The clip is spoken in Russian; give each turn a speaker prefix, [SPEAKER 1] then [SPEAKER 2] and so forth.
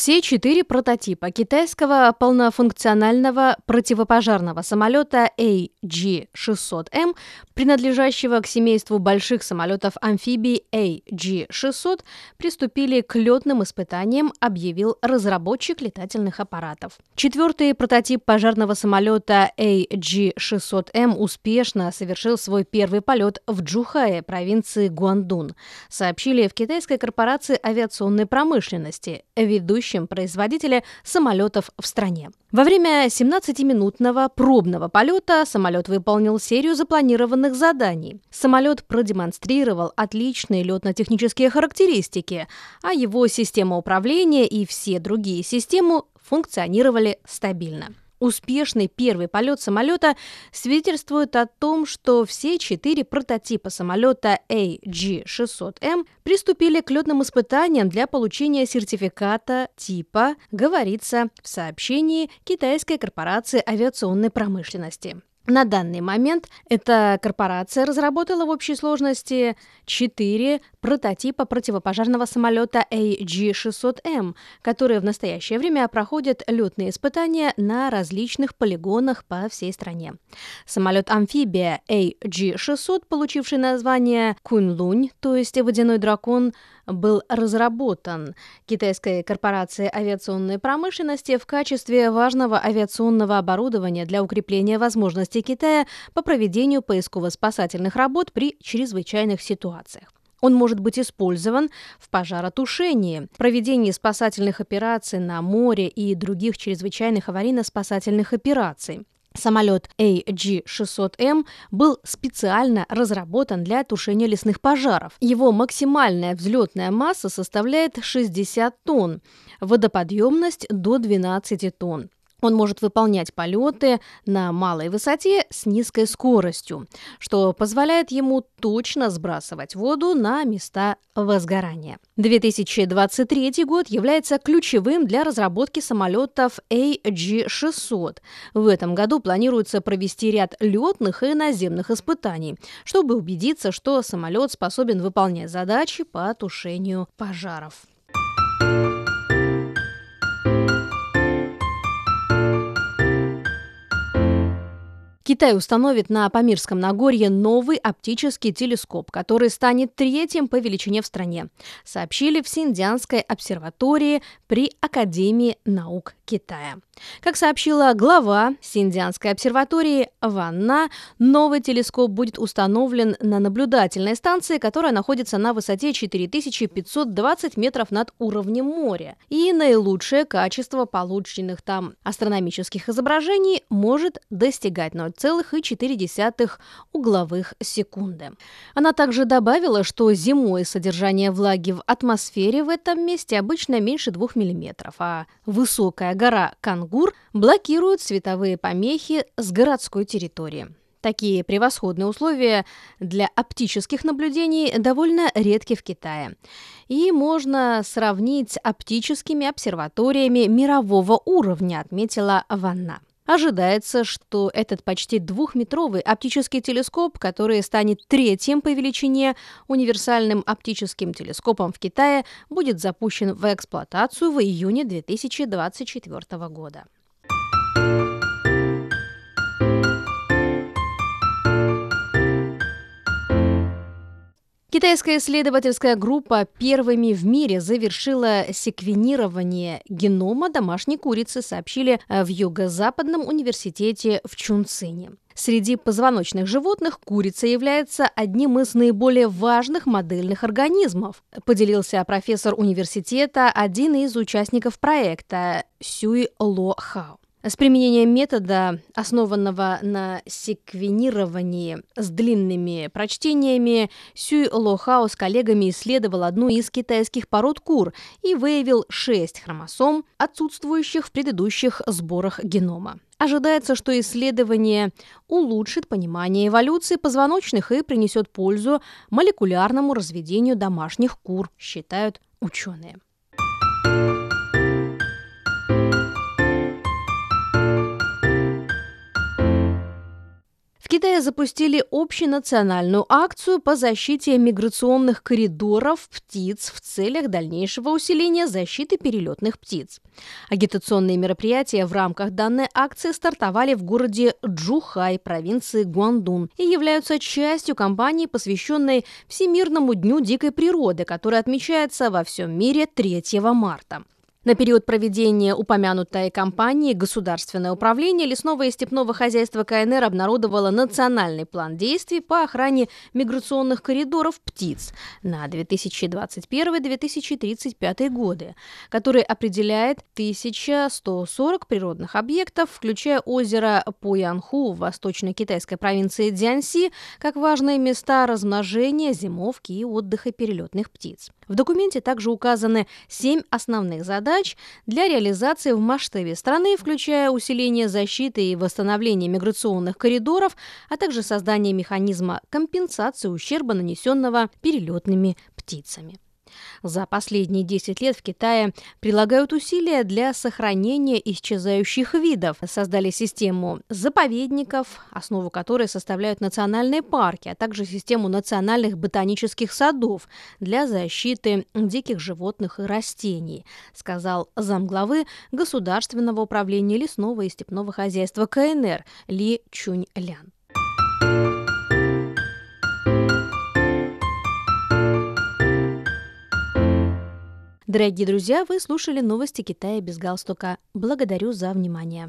[SPEAKER 1] Все четыре прототипа китайского полнофункционального противопожарного самолета AG-600M, принадлежащего к семейству больших самолетов-амфибий AG-600, приступили к летным испытаниям, объявил разработчик летательных аппаратов. Четвертый прототип пожарного самолета AG-600M успешно совершил свой первый полет в Джухае, провинции Гуандун, сообщили в китайской корпорации авиационной промышленности, ведущей ведущем производителе самолетов в стране. Во время 17-минутного пробного полета самолет выполнил серию запланированных заданий. Самолет продемонстрировал отличные летно-технические характеристики, а его система управления и все другие системы функционировали стабильно. Успешный первый полет самолета свидетельствует о том, что все четыре прототипа самолета AG-600M приступили к летным испытаниям для получения сертификата типа, говорится в сообщении Китайской корпорации авиационной промышленности. На данный момент эта корпорация разработала в общей сложности 4 прототипа противопожарного самолета AG-600M, которые в настоящее время проходят летные испытания на различных полигонах по всей стране. Самолет-амфибия AG-600, получивший название Кунлунь, то есть водяной дракон, был разработан китайской корпорацией авиационной промышленности в качестве важного авиационного оборудования для укрепления возможностей Китая по проведению поисково-спасательных работ при чрезвычайных ситуациях. Он может быть использован в пожаротушении, проведении спасательных операций на море и других чрезвычайных аварийно-спасательных операций. Самолет AG-600M был специально разработан для тушения лесных пожаров. Его максимальная взлетная масса составляет 60 тонн, водоподъемность до 12 тонн. Он может выполнять полеты на малой высоте с низкой скоростью, что позволяет ему точно сбрасывать воду на места возгорания. 2023 год является ключевым для разработки самолетов AG-600. В этом году планируется провести ряд летных и наземных испытаний, чтобы убедиться, что самолет способен выполнять задачи по тушению пожаров. Китай установит на Памирском Нагорье новый оптический телескоп, который станет третьим по величине в стране, сообщили в Синдианской обсерватории при Академии наук Китая. Как сообщила глава Синдианской обсерватории Ванна, новый телескоп будет установлен на наблюдательной станции, которая находится на высоте 4520 метров над уровнем моря. И наилучшее качество полученных там астрономических изображений может достигать 0,4 угловых секунды. Она также добавила, что зимой содержание влаги в атмосфере в этом месте обычно меньше 2 мм, а высокая гора Кангур блокирует световые помехи с городской территории. Такие превосходные условия для оптических наблюдений довольно редки в Китае. И можно сравнить оптическими обсерваториями мирового уровня, отметила Ванна. Ожидается, что этот почти двухметровый оптический телескоп, который станет третьим по величине универсальным оптическим телескопом в Китае, будет запущен в эксплуатацию в июне 2024 года. Китайская исследовательская группа первыми в мире завершила секвенирование генома домашней курицы, сообщили в Юго-Западном университете в Чунцине. Среди позвоночных животных курица является одним из наиболее важных модельных организмов, поделился профессор университета, один из участников проекта Сюй Ло Хао. С применением метода, основанного на секвенировании с длинными прочтениями, Сюй Лохао с коллегами исследовал одну из китайских пород кур и выявил шесть хромосом, отсутствующих в предыдущих сборах генома. Ожидается, что исследование улучшит понимание эволюции позвоночных и принесет пользу молекулярному разведению домашних кур, считают ученые. Китае запустили общенациональную акцию по защите миграционных коридоров птиц в целях дальнейшего усиления защиты перелетных птиц. Агитационные мероприятия в рамках данной акции стартовали в городе Джухай, провинции Гуандун, и являются частью кампании, посвященной Всемирному дню дикой природы, который отмечается во всем мире 3 марта. На период проведения упомянутой кампании Государственное управление лесного и степного хозяйства КНР обнародовало национальный план действий по охране миграционных коридоров птиц на 2021-2035 годы, который определяет 1140 природных объектов, включая озеро Пуянху в восточно-китайской провинции Дзянси, как важные места размножения, зимовки и отдыха перелетных птиц. В документе также указаны семь основных задач для реализации в масштабе страны, включая усиление защиты и восстановление миграционных коридоров, а также создание механизма компенсации ущерба, нанесенного перелетными птицами. За последние 10 лет в Китае прилагают усилия для сохранения исчезающих видов. Создали систему заповедников, основу которой составляют национальные парки, а также систему национальных ботанических садов для защиты диких животных и растений, сказал замглавы Государственного управления лесного и степного хозяйства КНР Ли Чунь-Лян. Дорогие друзья, вы слушали новости Китая без галстука. Благодарю за внимание.